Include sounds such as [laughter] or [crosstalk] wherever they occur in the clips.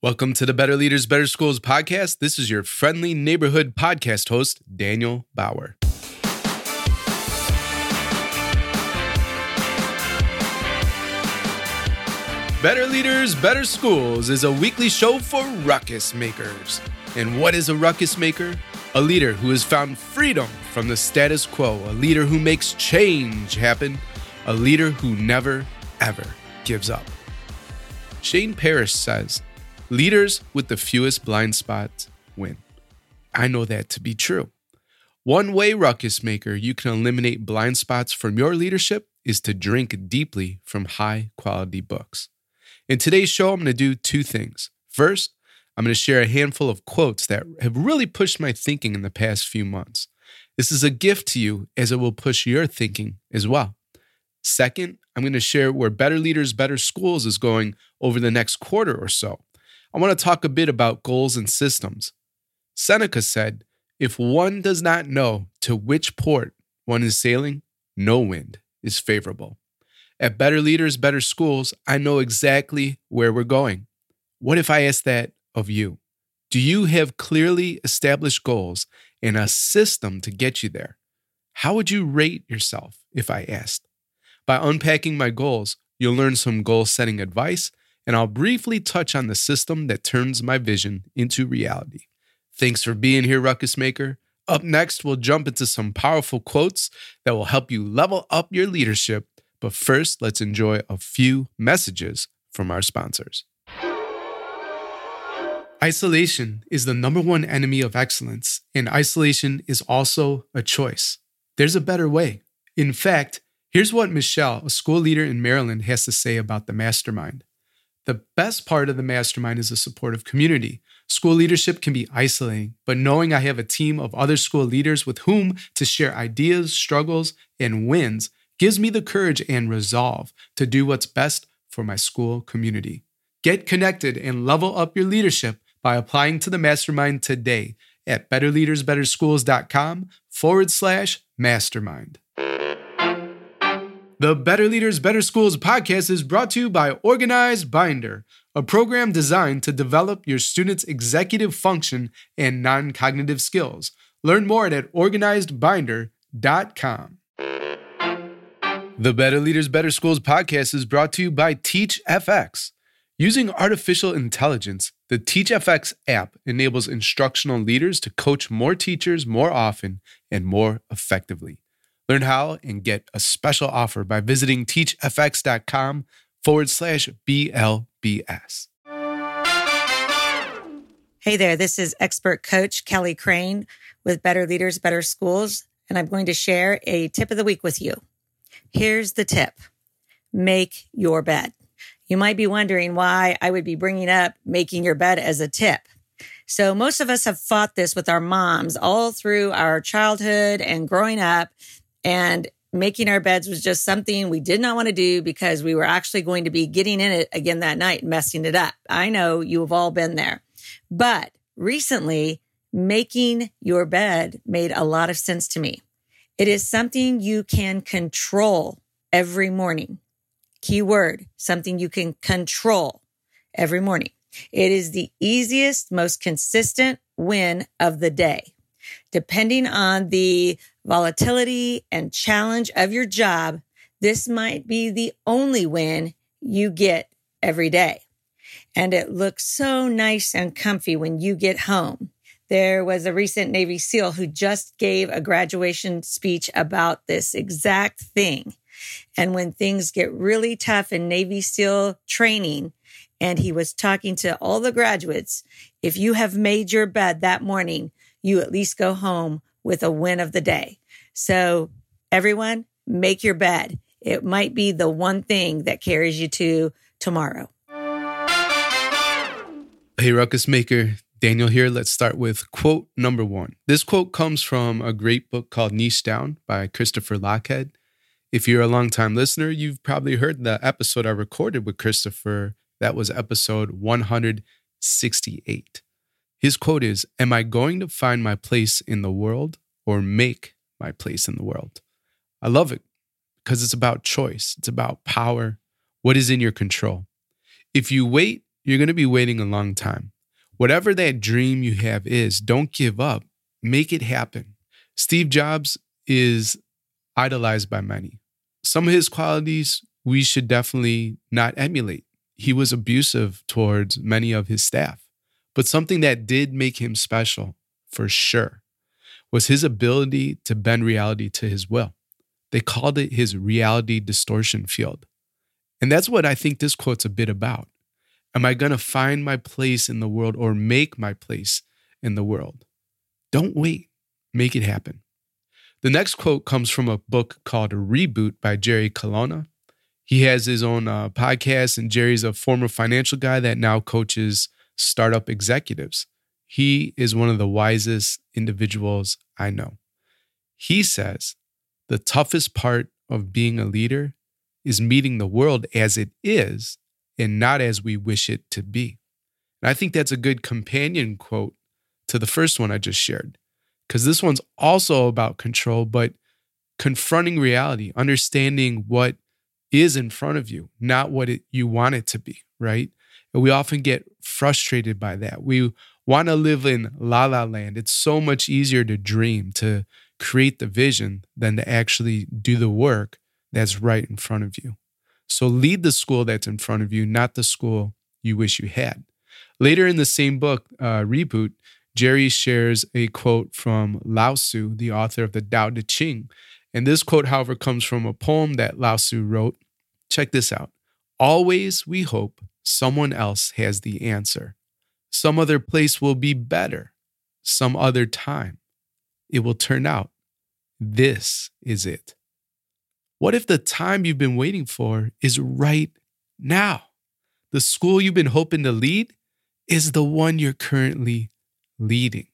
Welcome to the Better Leaders, Better Schools podcast. This is your friendly neighborhood podcast host, Daniel Bauer. Better Leaders, Better Schools is a weekly show for ruckus makers. And what is a ruckus maker? A leader who has found freedom from the status quo, a leader who makes change happen, a leader who never, ever gives up. Shane Parrish says, Leaders with the fewest blind spots win. I know that to be true. One way, ruckus maker, you can eliminate blind spots from your leadership is to drink deeply from high quality books. In today's show, I'm going to do two things. First, I'm going to share a handful of quotes that have really pushed my thinking in the past few months. This is a gift to you as it will push your thinking as well. Second, I'm going to share where Better Leaders, Better Schools is going over the next quarter or so. I want to talk a bit about goals and systems. Seneca said, If one does not know to which port one is sailing, no wind is favorable. At Better Leaders, Better Schools, I know exactly where we're going. What if I ask that of you? Do you have clearly established goals and a system to get you there? How would you rate yourself if I asked? By unpacking my goals, you'll learn some goal setting advice and I'll briefly touch on the system that turns my vision into reality. Thanks for being here, Ruckus Maker. Up next, we'll jump into some powerful quotes that will help you level up your leadership. But first, let's enjoy a few messages from our sponsors. Isolation is the number one enemy of excellence, and isolation is also a choice. There's a better way. In fact, here's what Michelle, a school leader in Maryland, has to say about the mastermind. The best part of the mastermind is a supportive community. School leadership can be isolating, but knowing I have a team of other school leaders with whom to share ideas, struggles, and wins gives me the courage and resolve to do what's best for my school community. Get connected and level up your leadership by applying to the mastermind today at betterleadersbetterschools.com forward slash mastermind. The Better Leaders, Better Schools podcast is brought to you by Organized Binder, a program designed to develop your students' executive function and non cognitive skills. Learn more at organizedbinder.com. The Better Leaders, Better Schools podcast is brought to you by TeachFX. Using artificial intelligence, the TeachFX app enables instructional leaders to coach more teachers more often and more effectively. Learn how and get a special offer by visiting teachfx.com forward slash BLBS. Hey there, this is expert coach Kelly Crane with Better Leaders, Better Schools, and I'm going to share a tip of the week with you. Here's the tip make your bed. You might be wondering why I would be bringing up making your bed as a tip. So most of us have fought this with our moms all through our childhood and growing up and making our beds was just something we did not want to do because we were actually going to be getting in it again that night messing it up. I know you have all been there. But recently, making your bed made a lot of sense to me. It is something you can control every morning. Keyword, something you can control every morning. It is the easiest, most consistent win of the day. Depending on the volatility and challenge of your job, this might be the only win you get every day. And it looks so nice and comfy when you get home. There was a recent Navy SEAL who just gave a graduation speech about this exact thing. And when things get really tough in Navy SEAL training, and he was talking to all the graduates, if you have made your bed that morning, you at least go home with a win of the day. So everyone make your bed. It might be the one thing that carries you to tomorrow. Hey, Ruckus Maker. Daniel here. Let's start with quote number one. This quote comes from a great book called Niche Down by Christopher Lochhead. If you're a longtime listener, you've probably heard the episode I recorded with Christopher. That was episode 168. His quote is Am I going to find my place in the world or make my place in the world? I love it because it's about choice, it's about power, what is in your control. If you wait, you're going to be waiting a long time. Whatever that dream you have is, don't give up. Make it happen. Steve Jobs is idolized by many. Some of his qualities we should definitely not emulate. He was abusive towards many of his staff. But something that did make him special, for sure, was his ability to bend reality to his will. They called it his reality distortion field. And that's what I think this quote's a bit about. Am I going to find my place in the world or make my place in the world? Don't wait, make it happen. The next quote comes from a book called Reboot by Jerry Colonna. He has his own uh, podcast, and Jerry's a former financial guy that now coaches startup executives. He is one of the wisest individuals I know. He says the toughest part of being a leader is meeting the world as it is and not as we wish it to be. And I think that's a good companion quote to the first one I just shared, because this one's also about control, but confronting reality, understanding what is in front of you, not what it, you want it to be, right? We often get frustrated by that. We want to live in la la land. It's so much easier to dream, to create the vision, than to actually do the work that's right in front of you. So lead the school that's in front of you, not the school you wish you had. Later in the same book, uh, Reboot, Jerry shares a quote from Lao Tzu, the author of the Tao Te Ching. And this quote, however, comes from a poem that Lao Tzu wrote. Check this out. Always we hope someone else has the answer. Some other place will be better. Some other time. It will turn out this is it. What if the time you've been waiting for is right now? The school you've been hoping to lead is the one you're currently leading.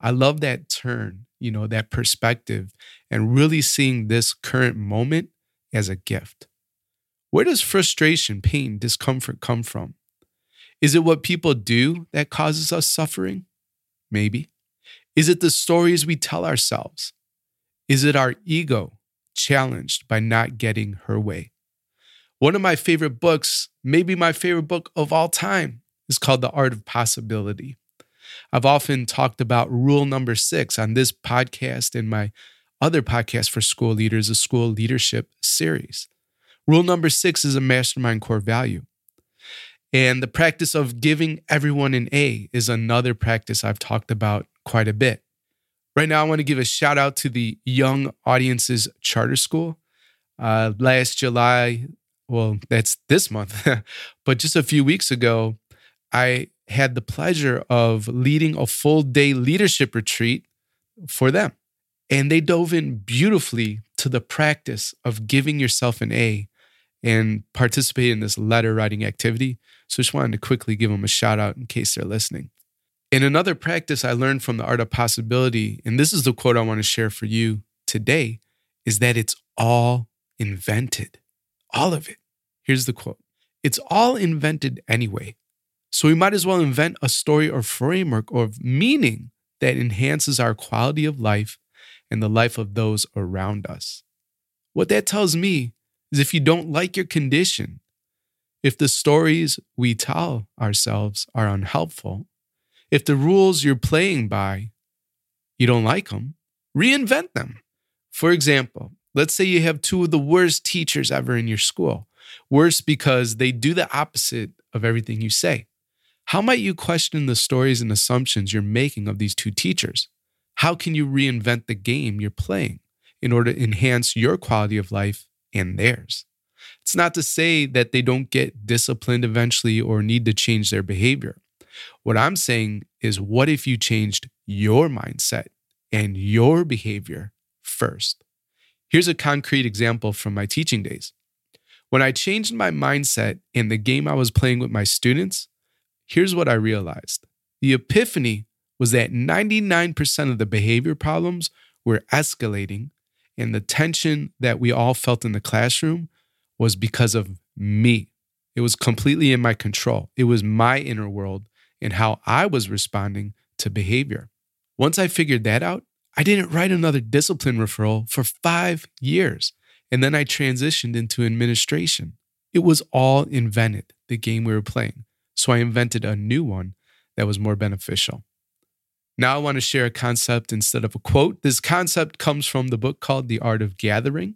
I love that turn, you know, that perspective, and really seeing this current moment as a gift. Where does frustration, pain, discomfort come from? Is it what people do that causes us suffering? Maybe. Is it the stories we tell ourselves? Is it our ego challenged by not getting her way. One of my favorite books, maybe my favorite book of all time, is called The Art of Possibility. I've often talked about rule number six on this podcast and my other podcast for school leaders, a school leadership series. Rule number six is a mastermind core value. And the practice of giving everyone an A is another practice I've talked about quite a bit. Right now, I want to give a shout out to the Young Audiences Charter School. Uh, last July, well, that's this month, [laughs] but just a few weeks ago, I had the pleasure of leading a full day leadership retreat for them. And they dove in beautifully to the practice of giving yourself an A and participate in this letter writing activity. So just wanted to quickly give them a shout out in case they're listening. In another practice I learned from the art of possibility, and this is the quote I want to share for you today, is that it's all invented. All of it. Here's the quote It's all invented anyway. So we might as well invent a story or framework or meaning that enhances our quality of life and the life of those around us. What that tells me is if you don't like your condition, if the stories we tell ourselves are unhelpful, if the rules you're playing by, you don't like them, reinvent them. For example, let's say you have two of the worst teachers ever in your school. Worse because they do the opposite of everything you say. How might you question the stories and assumptions you're making of these two teachers? How can you reinvent the game you're playing in order to enhance your quality of life and theirs? It's not to say that they don't get disciplined eventually or need to change their behavior. What I'm saying is, what if you changed your mindset and your behavior first? Here's a concrete example from my teaching days. When I changed my mindset in the game I was playing with my students, here's what I realized. The epiphany was that 99% of the behavior problems were escalating, and the tension that we all felt in the classroom was because of me. It was completely in my control. It was my inner world and how I was responding to behavior. Once I figured that out, I didn't write another discipline referral for five years. And then I transitioned into administration. It was all invented, the game we were playing. So I invented a new one that was more beneficial. Now I want to share a concept instead of a quote. This concept comes from the book called The Art of Gathering,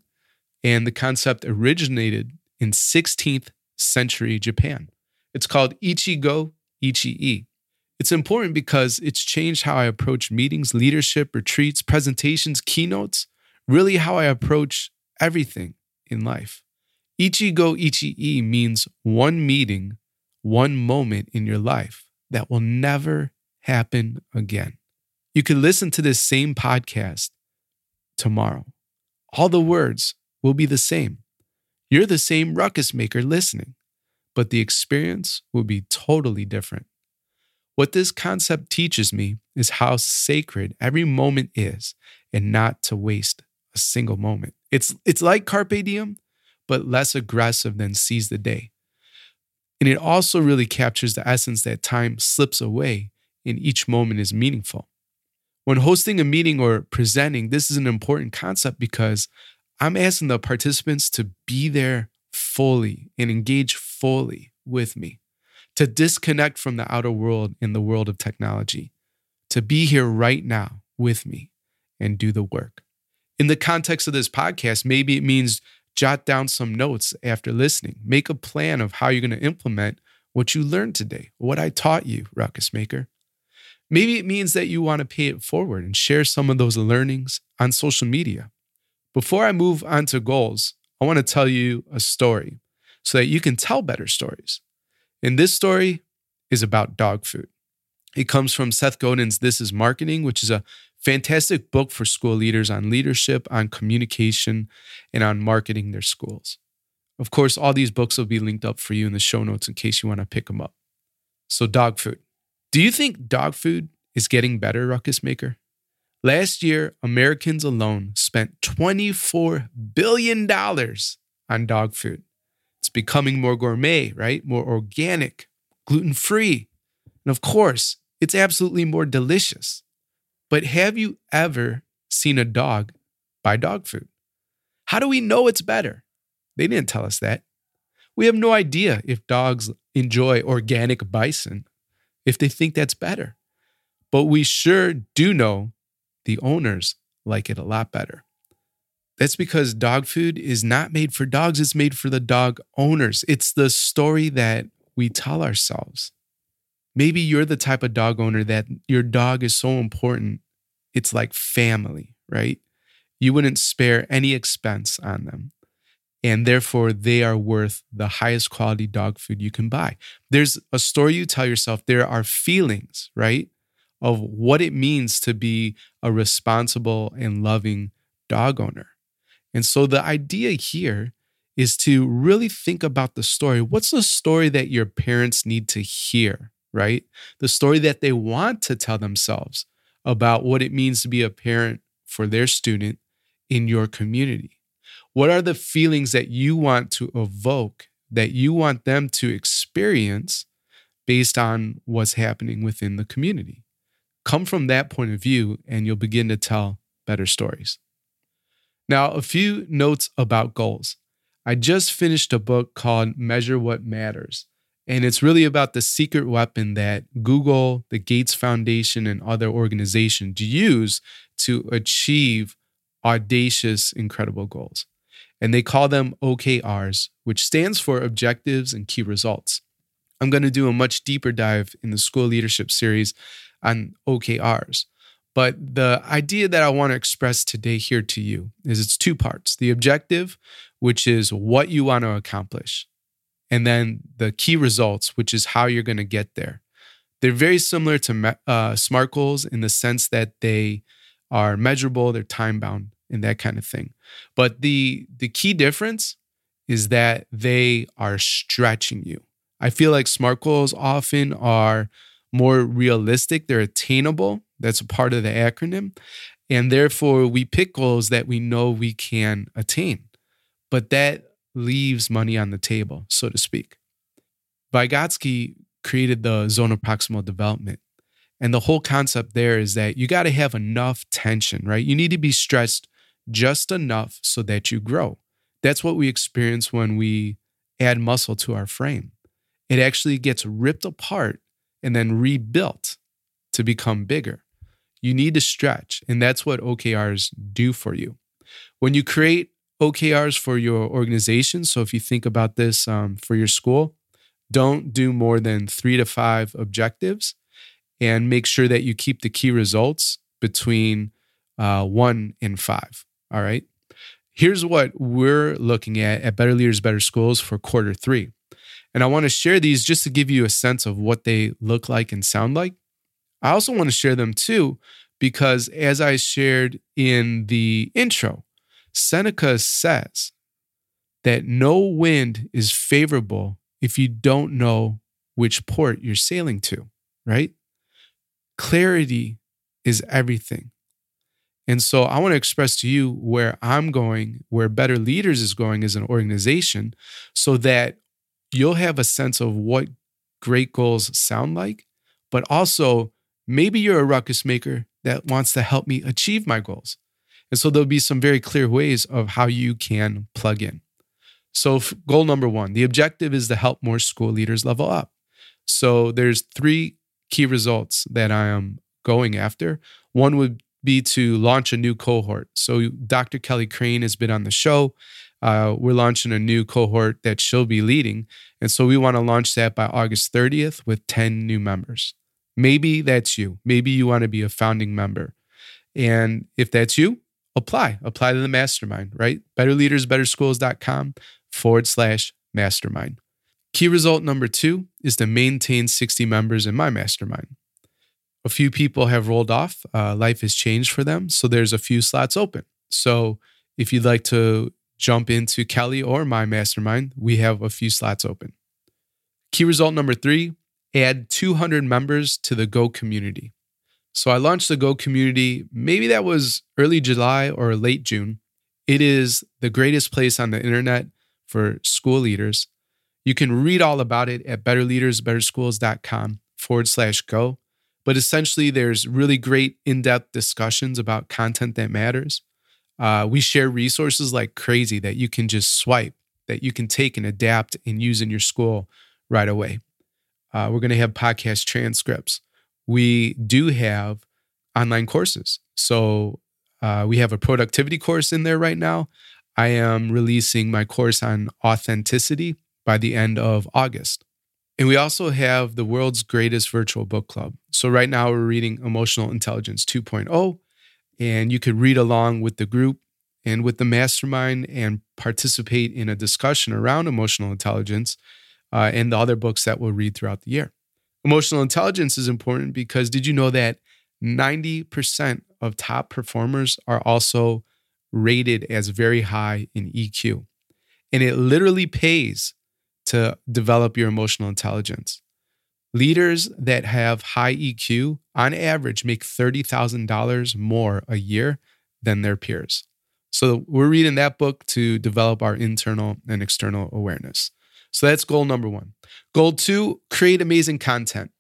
and the concept originated in 16th century Japan. It's called Ichigo Ichi. It's important because it's changed how I approach meetings, leadership, retreats, presentations, keynotes, really how I approach everything in life. Ichigo Ichi means one meeting, one moment in your life that will never happen again. You can listen to this same podcast tomorrow. All the words will be the same. You're the same ruckus maker listening, but the experience will be totally different. What this concept teaches me is how sacred every moment is and not to waste a single moment. It's, it's like Carpe Diem, but less aggressive than seize the day. And it also really captures the essence that time slips away and each moment is meaningful. When hosting a meeting or presenting, this is an important concept because I'm asking the participants to be there fully and engage fully with me, to disconnect from the outer world in the world of technology, to be here right now with me and do the work. In the context of this podcast, maybe it means jot down some notes after listening. Make a plan of how you're going to implement what you learned today, what I taught you, Ruckus Maker. Maybe it means that you want to pay it forward and share some of those learnings on social media. Before I move on to goals, I want to tell you a story so that you can tell better stories. And this story is about dog food. It comes from Seth Godin's This is Marketing, which is a fantastic book for school leaders on leadership, on communication, and on marketing their schools. Of course, all these books will be linked up for you in the show notes in case you want to pick them up. So, dog food. Do you think dog food is getting better, Ruckus Maker? Last year, Americans alone spent $24 billion on dog food. It's becoming more gourmet, right? More organic, gluten free. And of course, it's absolutely more delicious. But have you ever seen a dog buy dog food? How do we know it's better? They didn't tell us that. We have no idea if dogs enjoy organic bison, if they think that's better. But we sure do know the owners like it a lot better. That's because dog food is not made for dogs, it's made for the dog owners. It's the story that we tell ourselves. Maybe you're the type of dog owner that your dog is so important, it's like family, right? You wouldn't spare any expense on them. And therefore, they are worth the highest quality dog food you can buy. There's a story you tell yourself. There are feelings, right? Of what it means to be a responsible and loving dog owner. And so the idea here is to really think about the story. What's the story that your parents need to hear? right? The story that they want to tell themselves about what it means to be a parent for their student in your community. What are the feelings that you want to evoke, that you want them to experience based on what's happening within the community? Come from that point of view, and you'll begin to tell better stories. Now, a few notes about goals. I just finished a book called Measure What Matters. And it's really about the secret weapon that Google, the Gates Foundation, and other organizations use to achieve audacious, incredible goals. And they call them OKRs, which stands for Objectives and Key Results. I'm going to do a much deeper dive in the school leadership series on OKRs. But the idea that I want to express today here to you is it's two parts the objective, which is what you want to accomplish, and then the key results, which is how you're going to get there. They're very similar to uh, SMART goals in the sense that they are measurable, they're time bound, and that kind of thing. But the the key difference is that they are stretching you. I feel like SMART goals often are more realistic, they're attainable. That's a part of the acronym. And therefore, we pick goals that we know we can attain. But that leaves money on the table, so to speak. Vygotsky created the zone of proximal development. And the whole concept there is that you got to have enough tension, right? You need to be stressed just enough so that you grow. That's what we experience when we add muscle to our frame. it actually gets ripped apart and then rebuilt to become bigger. You need to stretch, and that's what OKRs do for you. When you create OKRs for your organization, so if you think about this um, for your school, don't do more than three to five objectives and make sure that you keep the key results between uh, one and five. All right. Here's what we're looking at at Better Leaders, Better Schools for quarter three. And I want to share these just to give you a sense of what they look like and sound like. I also want to share them too, because as I shared in the intro, Seneca says that no wind is favorable if you don't know which port you're sailing to, right? Clarity is everything. And so I want to express to you where I'm going, where Better Leaders is going as an organization, so that you'll have a sense of what great goals sound like, but also maybe you're a ruckus maker that wants to help me achieve my goals. And so there'll be some very clear ways of how you can plug in. So, goal number one the objective is to help more school leaders level up. So, there's three key results that I am going after. One would be to launch a new cohort. So, Dr. Kelly Crane has been on the show. Uh, we're launching a new cohort that she'll be leading. And so, we want to launch that by August 30th with 10 new members. Maybe that's you. Maybe you want to be a founding member. And if that's you, apply. Apply to the mastermind, right? BetterLeadersBetterSchools.com forward slash mastermind. Key result number two is to maintain 60 members in my mastermind. A few people have rolled off, uh, life has changed for them. So there's a few slots open. So if you'd like to jump into Kelly or my mastermind, we have a few slots open. Key result number three add 200 members to the Go community. So I launched the Go community, maybe that was early July or late June. It is the greatest place on the internet for school leaders. You can read all about it at betterleadersbetterschools.com forward slash go. But essentially, there's really great in depth discussions about content that matters. Uh, we share resources like crazy that you can just swipe, that you can take and adapt and use in your school right away. Uh, we're going to have podcast transcripts. We do have online courses. So uh, we have a productivity course in there right now. I am releasing my course on authenticity by the end of August. And we also have the world's greatest virtual book club. So right now we're reading Emotional Intelligence 2.0, and you could read along with the group and with the mastermind and participate in a discussion around emotional intelligence uh, and the other books that we'll read throughout the year. Emotional intelligence is important because did you know that 90% of top performers are also rated as very high in EQ. And it literally pays to develop your emotional intelligence. Leaders that have high EQ, on average, make $30,000 more a year than their peers. So we're reading that book to develop our internal and external awareness. So that's goal number one. Goal two, create amazing content.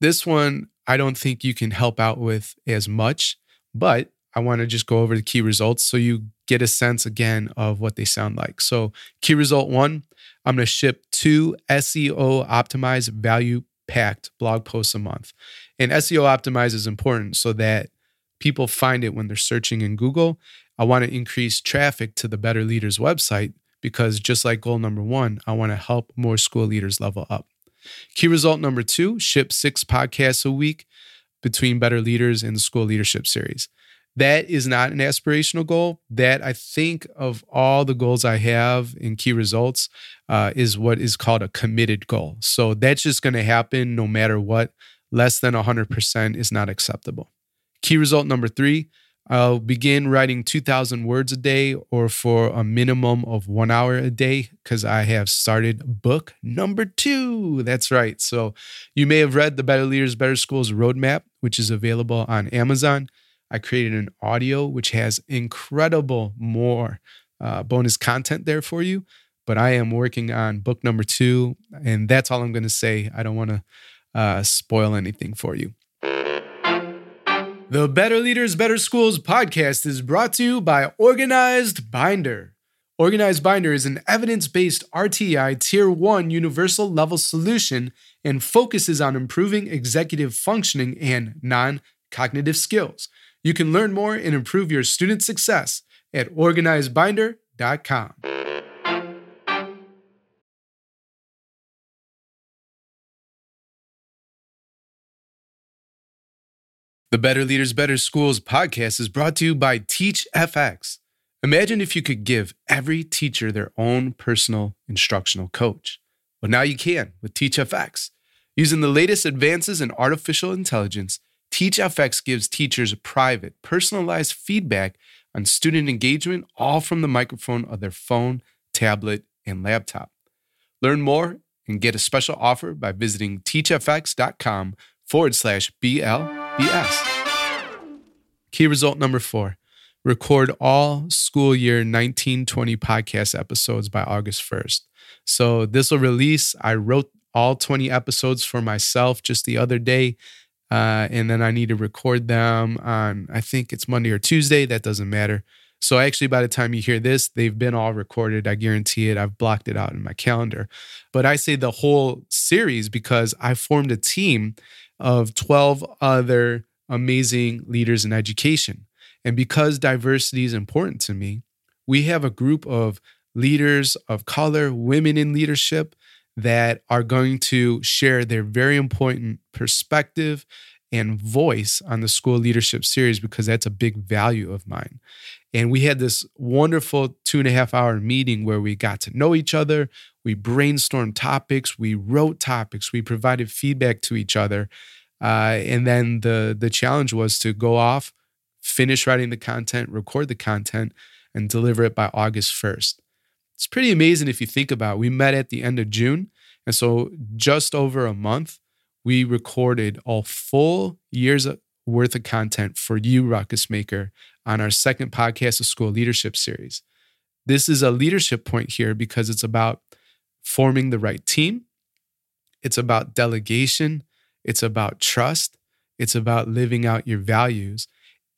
This one, I don't think you can help out with as much, but I want to just go over the key results so you get a sense again of what they sound like. So, key result one I'm going to ship two SEO optimized value packed blog posts a month. And SEO optimized is important so that people find it when they're searching in Google. I want to increase traffic to the Better Leaders website because just like goal number one, I want to help more school leaders level up. Key result number two ship six podcasts a week between Better Leaders and the School Leadership Series that is not an aspirational goal. That I think of all the goals I have in key results uh, is what is called a committed goal. So that's just going to happen no matter what. Less than 100% is not acceptable. Key result number three I'll begin writing 2,000 words a day or for a minimum of one hour a day because I have started book number two. That's right. So you may have read the Better Leaders, Better Schools Roadmap, which is available on Amazon. I created an audio which has incredible more uh, bonus content there for you. But I am working on book number two, and that's all I'm going to say. I don't want to uh, spoil anything for you. The Better Leaders, Better Schools podcast is brought to you by Organized Binder. Organized Binder is an evidence based RTI Tier 1 universal level solution and focuses on improving executive functioning and non cognitive skills. You can learn more and improve your student success at organizedbinder.com. The Better Leaders, Better Schools podcast is brought to you by TeachFX. Imagine if you could give every teacher their own personal instructional coach. Well, now you can with TeachFX. Using the latest advances in artificial intelligence, TeachFX gives teachers private, personalized feedback on student engagement, all from the microphone of their phone, tablet, and laptop. Learn more and get a special offer by visiting teachfx.com forward slash BLBS. Key result number four record all school year 1920 podcast episodes by August 1st. So this will release. I wrote all 20 episodes for myself just the other day. Uh, and then I need to record them on, I think it's Monday or Tuesday. That doesn't matter. So actually, by the time you hear this, they've been all recorded. I guarantee it. I've blocked it out in my calendar. But I say the whole series because I formed a team of 12 other amazing leaders in education. And because diversity is important to me, we have a group of leaders of color, women in leadership that are going to share their very important perspective and voice on the school leadership series because that's a big value of mine. And we had this wonderful two and a half hour meeting where we got to know each other. We brainstormed topics, we wrote topics, we provided feedback to each other. Uh, and then the the challenge was to go off, finish writing the content, record the content, and deliver it by August 1st. It's pretty amazing if you think about it. We met at the end of June. And so just over a month, we recorded a full year's worth of content for you, Ruckus Maker, on our second podcast of school leadership series. This is a leadership point here because it's about forming the right team. It's about delegation. It's about trust. It's about living out your values.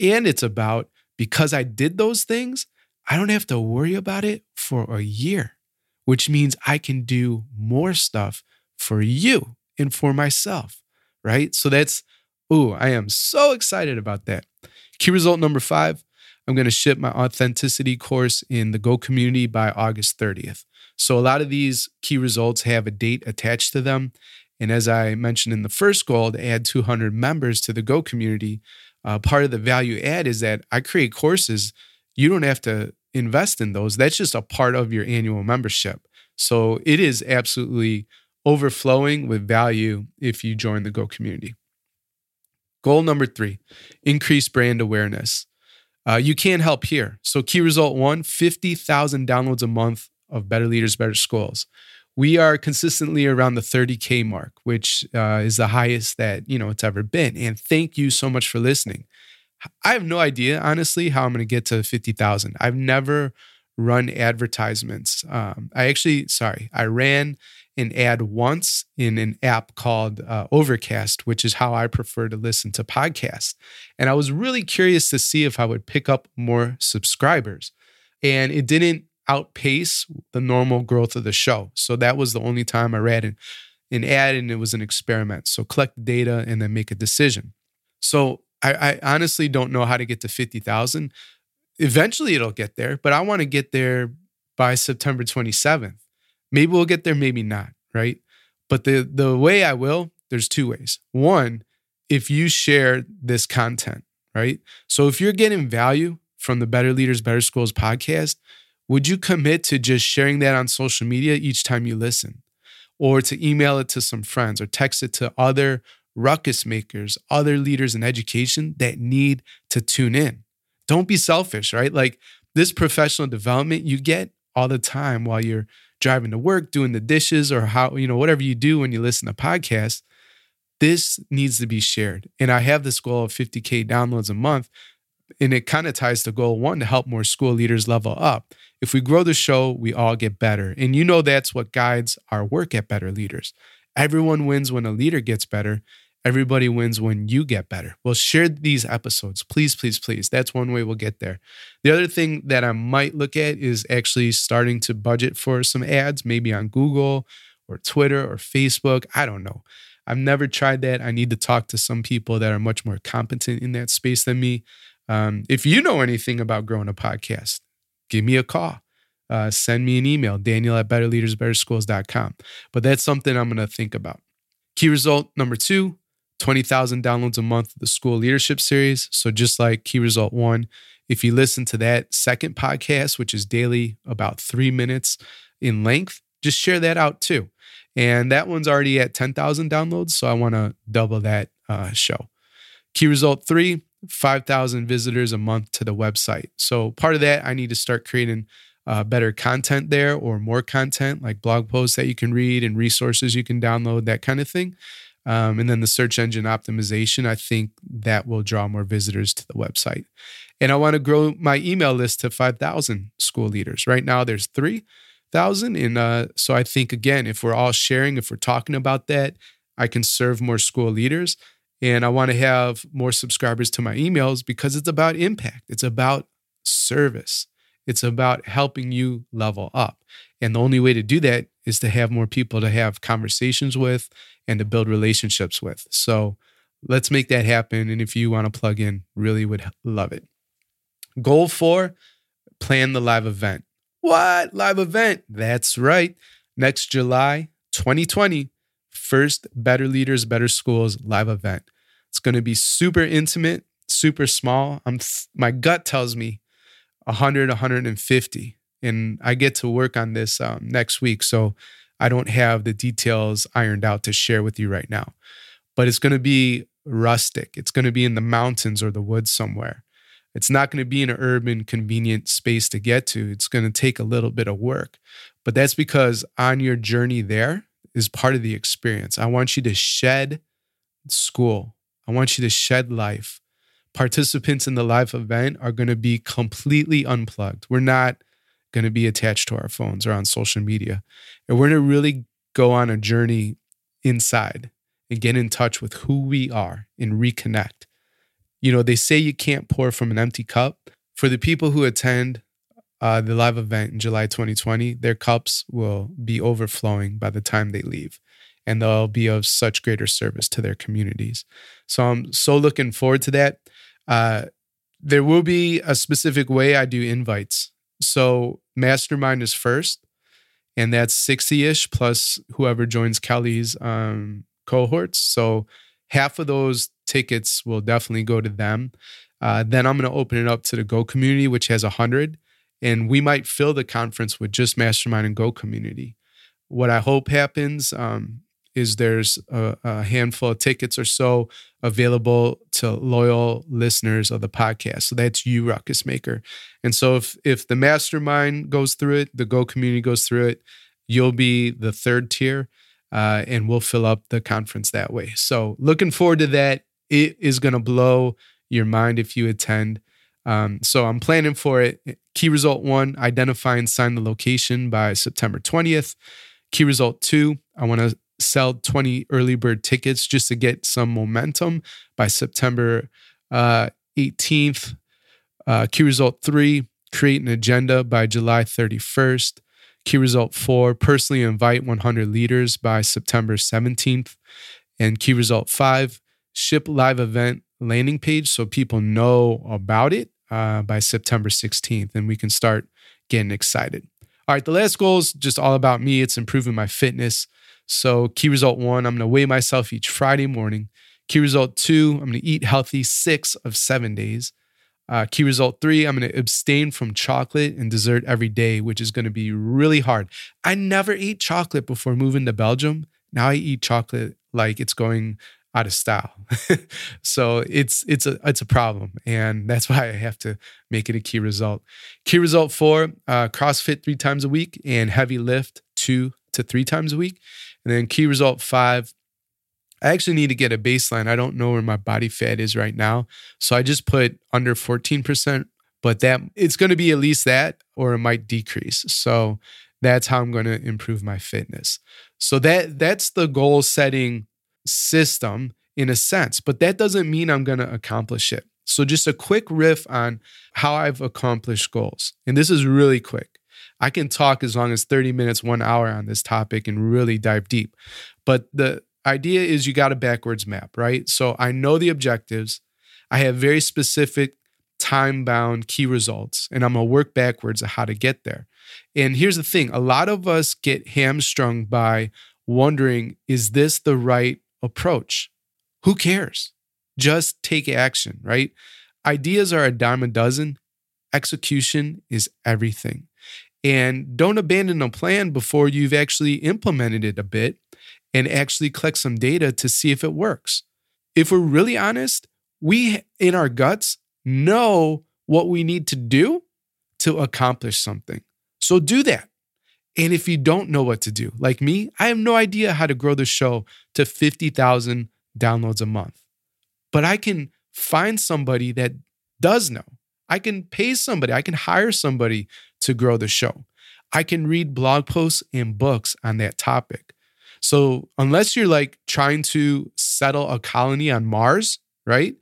And it's about because I did those things, I don't have to worry about it for a year, which means I can do more stuff for you and for myself, right? So that's, ooh, I am so excited about that. Key result number five I'm going to ship my authenticity course in the Go community by August 30th. So a lot of these key results have a date attached to them. And as I mentioned in the first goal, to add 200 members to the Go community, uh, part of the value add is that I create courses. You don't have to invest in those. That's just a part of your annual membership. So it is absolutely overflowing with value if you join the Go community. Goal number three increase brand awareness. Uh, you can help here. So, key result one 50,000 downloads a month of Better Leaders, Better Schools we are consistently around the 30k mark which uh, is the highest that you know it's ever been and thank you so much for listening i have no idea honestly how i'm going to get to 50000 i've never run advertisements um, i actually sorry i ran an ad once in an app called uh, overcast which is how i prefer to listen to podcasts and i was really curious to see if i would pick up more subscribers and it didn't outpace the normal growth of the show. So that was the only time I read an, an ad and it was an experiment. So collect the data and then make a decision. So I, I honestly don't know how to get to 50,000. Eventually it'll get there, but I want to get there by September 27th. Maybe we'll get there, maybe not, right? But the the way I will, there's two ways. One, if you share this content, right? So if you're getting value from the Better Leaders, Better Schools podcast, would you commit to just sharing that on social media each time you listen? Or to email it to some friends or text it to other ruckus makers, other leaders in education that need to tune in? Don't be selfish, right? Like this professional development you get all the time while you're driving to work, doing the dishes, or how, you know, whatever you do when you listen to podcasts. This needs to be shared. And I have this goal of 50K downloads a month. And it kind of ties to goal one to help more school leaders level up. If we grow the show, we all get better. And you know that's what guides our work at Better Leaders. Everyone wins when a leader gets better. Everybody wins when you get better. Well, share these episodes, please, please, please. That's one way we'll get there. The other thing that I might look at is actually starting to budget for some ads, maybe on Google or Twitter or Facebook. I don't know. I've never tried that. I need to talk to some people that are much more competent in that space than me. Um, if you know anything about growing a podcast, give me a call. Uh, send me an email, daniel at betterleadersbetterschools.com. But that's something I'm going to think about. Key result number two 20,000 downloads a month the school leadership series. So, just like key result one, if you listen to that second podcast, which is daily, about three minutes in length, just share that out too. And that one's already at 10,000 downloads. So, I want to double that uh, show. Key result three 5,000 visitors a month to the website. So, part of that, I need to start creating uh, better content there or more content like blog posts that you can read and resources you can download, that kind of thing. Um, and then the search engine optimization, I think that will draw more visitors to the website. And I want to grow my email list to 5,000 school leaders. Right now, there's 3,000. And uh, so I think, again, if we're all sharing, if we're talking about that, I can serve more school leaders. And I want to have more subscribers to my emails because it's about impact, it's about service. It's about helping you level up. And the only way to do that is to have more people to have conversations with and to build relationships with. So let's make that happen. And if you want to plug in, really would love it. Goal four plan the live event. What? Live event? That's right. Next July 2020, first Better Leaders, Better Schools live event. It's going to be super intimate, super small. I'm my gut tells me 100, 150. And I get to work on this um, next week. So I don't have the details ironed out to share with you right now. But it's going to be rustic, it's going to be in the mountains or the woods somewhere. It's not going to be in an urban, convenient space to get to. It's going to take a little bit of work. But that's because on your journey there is part of the experience. I want you to shed school, I want you to shed life participants in the live event are going to be completely unplugged. We're not going to be attached to our phones or on social media. And we're going to really go on a journey inside and get in touch with who we are and reconnect. You know, they say you can't pour from an empty cup. For the people who attend uh, the live event in July 2020, their cups will be overflowing by the time they leave. And they'll be of such greater service to their communities. So I'm so looking forward to that. Uh, there will be a specific way I do invites. So mastermind is first, and that's 60 ish plus whoever joins Kelly's um, cohorts. So half of those tickets will definitely go to them. Uh, then I'm going to open it up to the Go community, which has 100. And we might fill the conference with just Mastermind and Go community. What I hope happens um, is there's a, a, handful of tickets or so available to loyal listeners of the podcast. So that's you, Ruckus Maker. And so if if the mastermind goes through it, the Go community goes through it, you'll be the third tier, uh, and we'll fill up the conference that way. So looking forward to that. It is going to blow your mind if you attend. Um, so I'm planning for it. Key result one: identify and sign the location by September 20th. Key result two: I want to sell 20 early bird tickets just to get some momentum by September uh, 18th. Uh, key result three, create an agenda by July 31st. Key result four, personally invite 100 leaders by September 17th. And key result five, ship live event landing page so people know about it uh, by September 16th and we can start getting excited. All right, the last goal is just all about me. It's improving my fitness. So, key result one, I'm going to weigh myself each Friday morning. Key result two, I'm going to eat healthy six of seven days. Uh, key result three, I'm going to abstain from chocolate and dessert every day, which is going to be really hard. I never ate chocolate before moving to Belgium. Now I eat chocolate like it's going out of style. [laughs] so it's it's a it's a problem, and that's [laughs] why I have to make it a key result. Key result four: uh, CrossFit three times a week and heavy lift two to three times a week. And then key result five, I actually need to get a baseline. I don't know where my body fat is right now. So I just put under 14%, but that it's going to be at least that or it might decrease. So that's how I'm going to improve my fitness. So that that's the goal setting system in a sense, but that doesn't mean I'm going to accomplish it. So, just a quick riff on how I've accomplished goals. And this is really quick. I can talk as long as 30 minutes, one hour on this topic and really dive deep. But the idea is you got a backwards map, right? So, I know the objectives, I have very specific time bound key results, and I'm going to work backwards of how to get there. And here's the thing a lot of us get hamstrung by wondering, is this the right approach? Who cares? Just take action, right? Ideas are a dime a dozen, execution is everything. And don't abandon a plan before you've actually implemented it a bit and actually collect some data to see if it works. If we're really honest, we in our guts know what we need to do to accomplish something. So do that. And if you don't know what to do, like me, I have no idea how to grow the show to 50,000 downloads a month. But I can find somebody that does know. I can pay somebody, I can hire somebody to grow the show. I can read blog posts and books on that topic. So, unless you're like trying to settle a colony on Mars, right?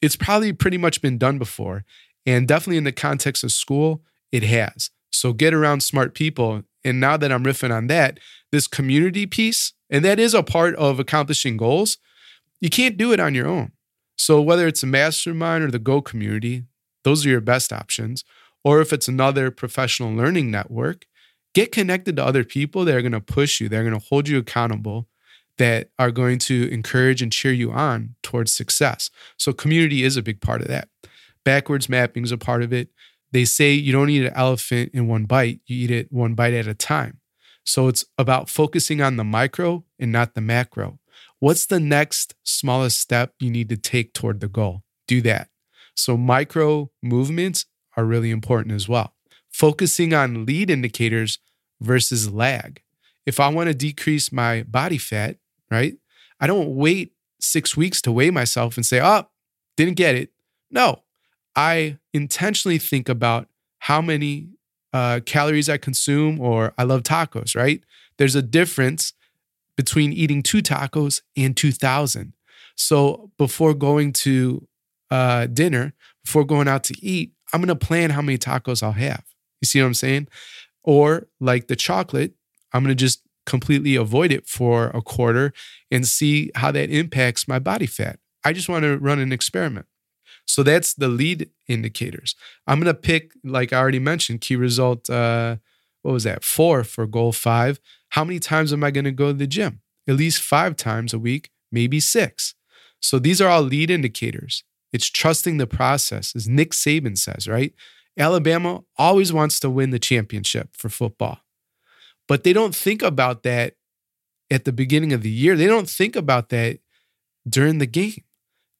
It's probably pretty much been done before. And definitely in the context of school, it has. So, get around smart people. And now that I'm riffing on that, this community piece, and that is a part of accomplishing goals, you can't do it on your own. So, whether it's a mastermind or the Go community, those are your best options. Or if it's another professional learning network, get connected to other people that are going to push you, they're going to hold you accountable, that are going to encourage and cheer you on towards success. So, community is a big part of that. Backwards mapping is a part of it. They say you don't eat an elephant in one bite, you eat it one bite at a time. So, it's about focusing on the micro and not the macro. What's the next smallest step you need to take toward the goal? Do that. So, micro movements are really important as well. Focusing on lead indicators versus lag. If I want to decrease my body fat, right? I don't wait six weeks to weigh myself and say, oh, didn't get it. No, I intentionally think about how many uh, calories I consume, or I love tacos, right? There's a difference between eating two tacos and 2,000. So before going to uh, dinner, before going out to eat, I'm going to plan how many tacos I'll have. You see what I'm saying? Or like the chocolate, I'm going to just completely avoid it for a quarter and see how that impacts my body fat. I just want to run an experiment. So that's the lead indicators. I'm going to pick, like I already mentioned, key result, uh, what was that, four for goal five. How many times am I going to go to the gym? At least five times a week, maybe six. So these are all lead indicators. It's trusting the process, as Nick Saban says, right? Alabama always wants to win the championship for football. But they don't think about that at the beginning of the year. They don't think about that during the game.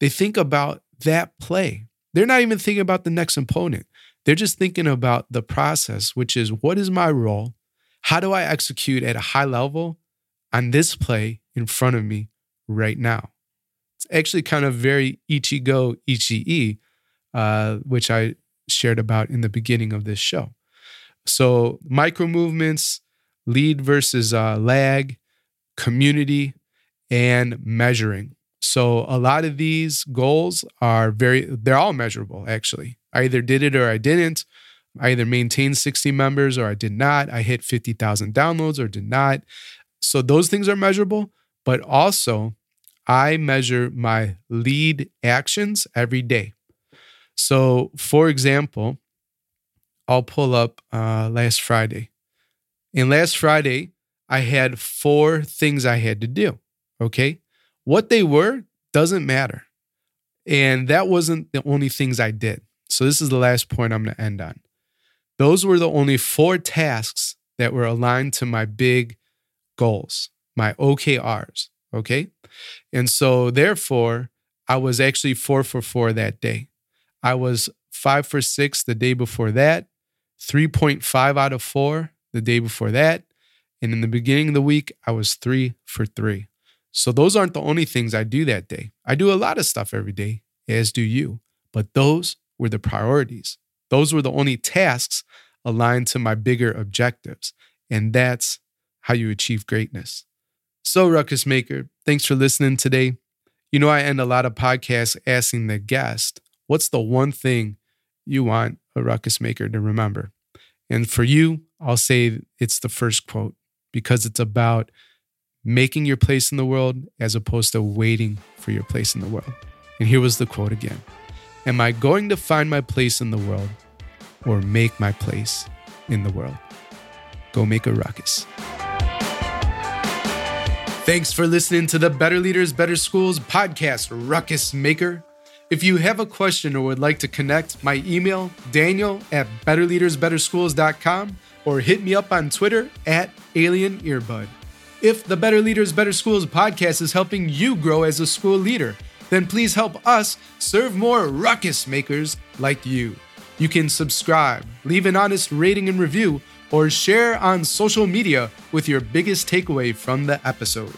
They think about that play. They're not even thinking about the next opponent. They're just thinking about the process, which is what is my role? How do I execute at a high level on this play in front of me right now? Actually kind of very Ichigo Ichi, uh, which I shared about in the beginning of this show. So, micro movements, lead versus uh, lag, community, and measuring. So a lot of these goals are very, they're all measurable actually. I either did it or I didn't. I either maintained 60 members or I did not. I hit 50,000 downloads or did not. So those things are measurable, but also I measure my lead actions every day. So for example, I'll pull up uh, last Friday. And last Friday, I had four things I had to do. Okay. What they were doesn't matter. And that wasn't the only things I did. So this is the last point I'm going to end on. Those were the only four tasks that were aligned to my big goals, my OKRs. Okay. And so therefore, I was actually four for four that day. I was five for six the day before that, 3.5 out of four the day before that. And in the beginning of the week, I was three for three. So those aren't the only things I do that day. I do a lot of stuff every day, as do you. But those were the priorities. Those were the only tasks aligned to my bigger objectives. And that's how you achieve greatness. So, Ruckus Maker, thanks for listening today. You know, I end a lot of podcasts asking the guest, what's the one thing you want a ruckus maker to remember? And for you, I'll say it's the first quote because it's about making your place in the world as opposed to waiting for your place in the world. And here was the quote again Am I going to find my place in the world or make my place in the world? Go make a ruckus. Thanks for listening to the Better Leaders, Better Schools podcast, Ruckus Maker. If you have a question or would like to connect, my email, daniel at betterleadersbetterschools.com or hit me up on Twitter at Alien Earbud. If the Better Leaders, Better Schools podcast is helping you grow as a school leader, then please help us serve more ruckus makers like you. You can subscribe, leave an honest rating and review, or share on social media with your biggest takeaway from the episode.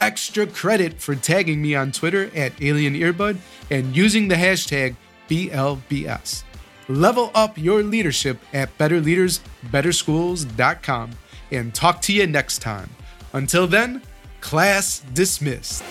Extra credit for tagging me on Twitter at Alien Earbud and using the hashtag BLBS. Level up your leadership at betterleadersbetterschools.com and talk to you next time. Until then, class dismissed.